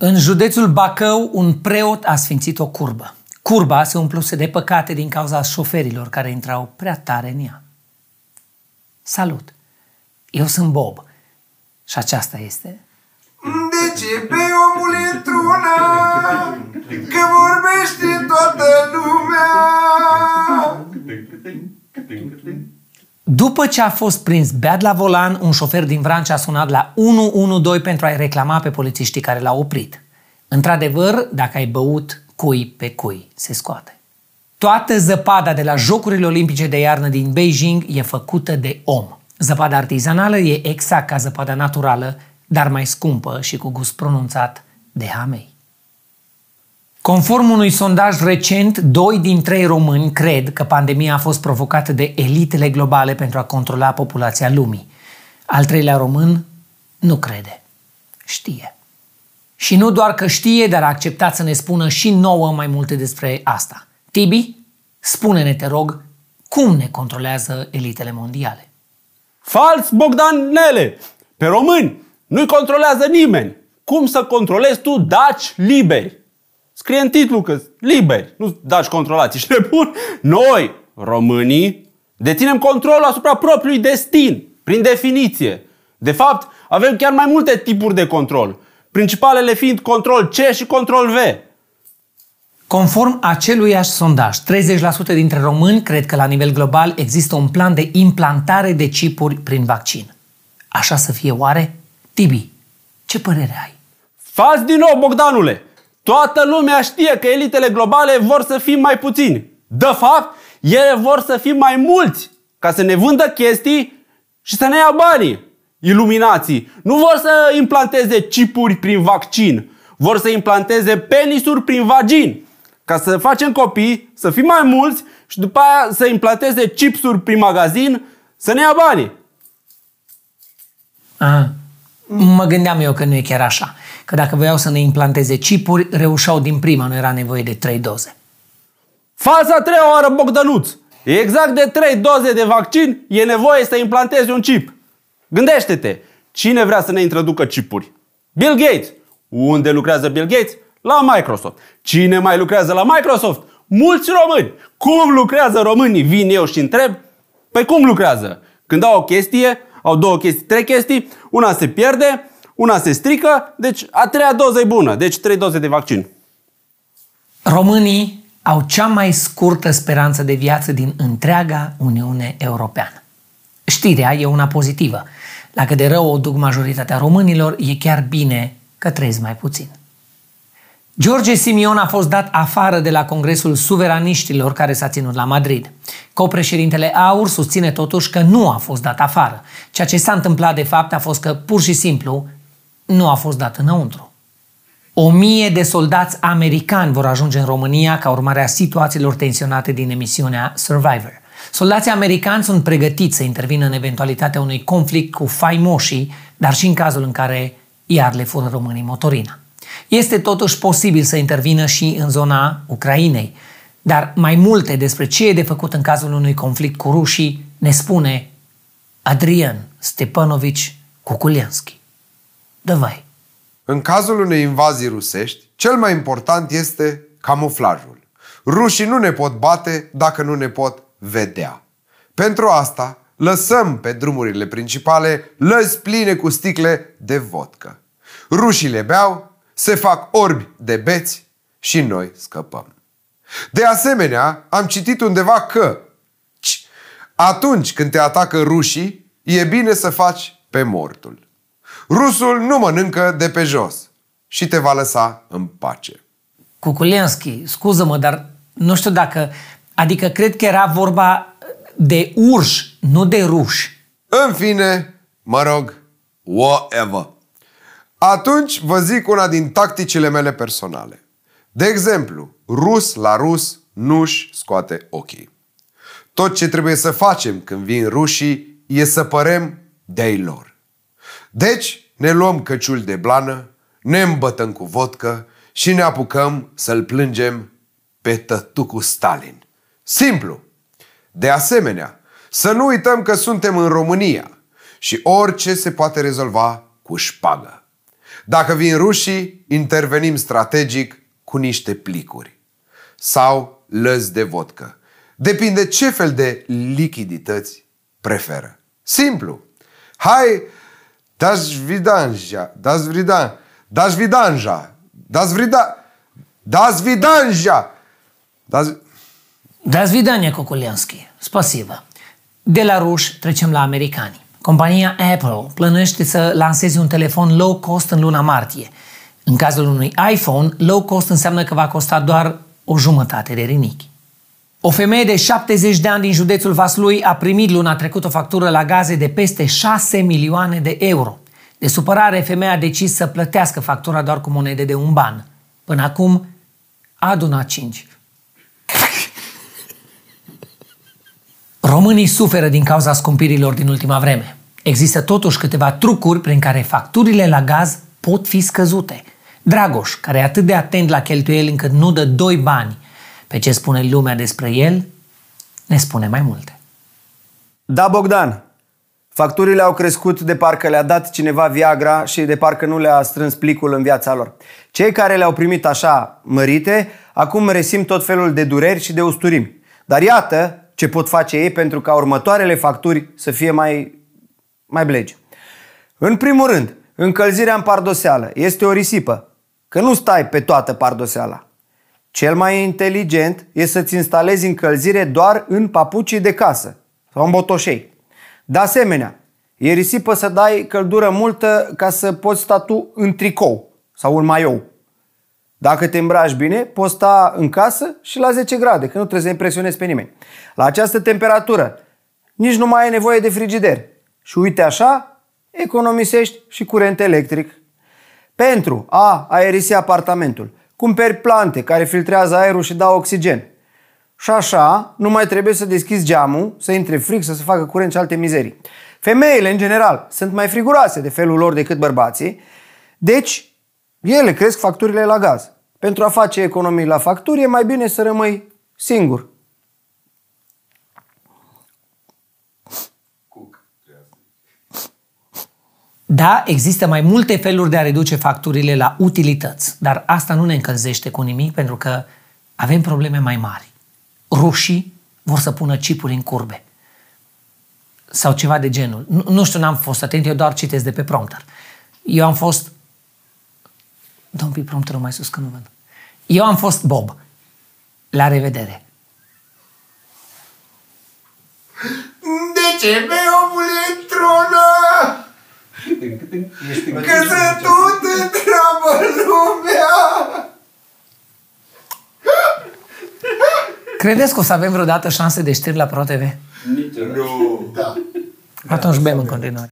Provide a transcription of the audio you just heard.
În județul Bacău, un preot a sfințit o curbă. Curba se umpluse de păcate din cauza șoferilor care intrau prea tare în ea. Salut! Eu sunt Bob și aceasta este... De ce pe omul După ce a fost prins beat la volan, un șofer din Vrancea a sunat la 112 pentru a-i reclama pe polițiștii care l-au oprit. Într-adevăr, dacă ai băut, cui pe cui se scoate. Toată zăpada de la Jocurile Olimpice de iarnă din Beijing e făcută de om. Zăpada artizanală e exact ca zăpada naturală, dar mai scumpă și cu gust pronunțat de hamei. Conform unui sondaj recent, doi din trei români cred că pandemia a fost provocată de elitele globale pentru a controla populația lumii. Al treilea român nu crede. Știe. Și nu doar că știe, dar a acceptat să ne spună și nouă mai multe despre asta. Tibi, spune-ne, te rog, cum ne controlează elitele mondiale? Fals, Bogdan Nele! Pe români nu-i controlează nimeni. Cum să controlezi tu daci liberi? Scrie în titlu că liberi, nu daci controlați, ești nebun? Noi, românii, deținem controlul asupra propriului destin, prin definiție. De fapt, avem chiar mai multe tipuri de control, principalele fiind control C și control V. Conform aceluiași sondaj, 30% dintre români cred că la nivel global există un plan de implantare de chipuri prin vaccin. Așa să fie oare? Tibi, ce părere ai? Faci din nou, Bogdanule! Toată lumea știe că elitele globale vor să fim mai puțini. De fapt, ele vor să fim mai mulți ca să ne vândă chestii și să ne ia banii. Iluminații nu vor să implanteze chipuri prin vaccin, vor să implanteze penisuri prin vagin. Ca să facem copii, să fim mai mulți și după aia să implanteze chipsuri prin magazin, să ne ia banii. Aha. Mă gândeam eu că nu e chiar așa. Că dacă voiau să ne implanteze chipuri, reușeau din prima, nu era nevoie de trei doze. Fața treia oară, Bogdanuț! Exact de trei doze de vaccin e nevoie să implantezi un chip. Gândește-te, cine vrea să ne introducă chipuri? Bill Gates. Unde lucrează Bill Gates? La Microsoft. Cine mai lucrează la Microsoft? Mulți români. Cum lucrează românii? Vin eu și întreb. Păi cum lucrează? Când au o chestie, au două chestii, trei chestii, una se pierde, una se strică, deci a treia doză e bună, deci trei doze de vaccin. Românii au cea mai scurtă speranță de viață din întreaga Uniune Europeană. Știrea e una pozitivă. La cât de rău o duc majoritatea românilor, e chiar bine că trăiesc mai puțin. George Simion a fost dat afară de la Congresul Suveraniștilor care s-a ținut la Madrid. Copreședintele AUR susține totuși că nu a fost dat afară. Ceea ce s-a întâmplat de fapt a fost că pur și simplu nu a fost dat înăuntru. O mie de soldați americani vor ajunge în România ca urmare a situațiilor tensionate din emisiunea Survivor. Soldații americani sunt pregătiți să intervină în eventualitatea unui conflict cu faimoșii, dar și în cazul în care iar le fură românii motorina. Este totuși posibil să intervină și în zona Ucrainei, dar mai multe despre ce e de făcut în cazul unui conflict cu rușii ne spune Adrian Stepanovici Cukulianski. Dă vai! În cazul unei invazii rusești, cel mai important este camuflajul. Rușii nu ne pot bate dacă nu ne pot vedea. Pentru asta, lăsăm pe drumurile principale lăzi pline cu sticle de vodcă. Rușii le beau, se fac orbi de beți și noi scăpăm. De asemenea, am citit undeva că atunci când te atacă rușii, e bine să faci pe mortul. Rusul nu mănâncă de pe jos și te va lăsa în pace. Cuculenski, scuză-mă, dar nu știu dacă... Adică cred că era vorba de urși, nu de ruși. În fine, mă rog, whatever. Atunci vă zic una din tacticile mele personale. De exemplu, rus la rus nu-și scoate ochii. Tot ce trebuie să facem când vin rușii e să părem de lor. Deci ne luăm căciul de blană, ne îmbătăm cu vodcă și ne apucăm să-l plângem pe tătucul Stalin. Simplu! De asemenea, să nu uităm că suntem în România și orice se poate rezolva cu șpagă. Dacă vin rușii, intervenim strategic cu niște plicuri. Sau lăzi de vodcă. Depinde ce fel de lichidități preferă. Simplu. Hai, Das Vidanja. Das Vidanja. Das Vidanja. Das Vidanja. Das Vidanja. Das... das Vidania, Coculianski. Spasiva. De la ruși trecem la americani. Compania Apple plănește să lanseze un telefon low cost în luna martie. În cazul unui iPhone, low cost înseamnă că va costa doar o jumătate de rinichi. O femeie de 70 de ani din județul Vaslui a primit luna trecută o factură la gaze de peste 6 milioane de euro. De supărare, femeia a decis să plătească factura doar cu monede de un ban. Până acum a adunat 5. Românii suferă din cauza scumpirilor din ultima vreme. Există totuși câteva trucuri prin care facturile la gaz pot fi scăzute. Dragoș, care e atât de atent la cheltuieli încât nu dă doi bani pe ce spune lumea despre el, ne spune mai multe. Da, Bogdan. Facturile au crescut de parcă le-a dat cineva Viagra și de parcă nu le-a strâns plicul în viața lor. Cei care le-au primit așa mărite, acum resimt tot felul de dureri și de usturimi. Dar iată ce pot face ei pentru ca următoarele facturi să fie mai, mai blegi. În primul rând, încălzirea în pardoseală este o risipă, că nu stai pe toată pardoseala. Cel mai inteligent e să-ți instalezi încălzire doar în papucii de casă sau în botoșei. De asemenea, e risipă să dai căldură multă ca să poți sta tu în tricou sau în maiou. Dacă te îmbraci bine, poți sta în casă și la 10 grade, că nu trebuie să impresionezi pe nimeni. La această temperatură, nici nu mai ai nevoie de frigider. Și uite așa, economisești și curent electric. Pentru a aerisi apartamentul, cumperi plante care filtrează aerul și dau oxigen. Și așa, nu mai trebuie să deschizi geamul, să intre frig, să se facă curent și alte mizerii. Femeile, în general, sunt mai friguroase de felul lor decât bărbații, deci ele cresc facturile la gaz. Pentru a face economii la facturi, e mai bine să rămâi singur. Da, există mai multe feluri de a reduce facturile la utilități, dar asta nu ne încălzește cu nimic pentru că avem probleme mai mari. Rușii vor să pună chipuri în curbe sau ceva de genul. Nu, nu știu, n-am fost atent, eu doar citesc de pe prompter. Eu am fost... Dă un pic prompterul mai sus că nu văd. Eu am fost Bob. La revedere. De ce pe omul e într-una? Că se tot întreabă lumea! Credeți că o să avem vreodată șanse de știri la ProTV? Nu. Da. Atunci bem în continuare.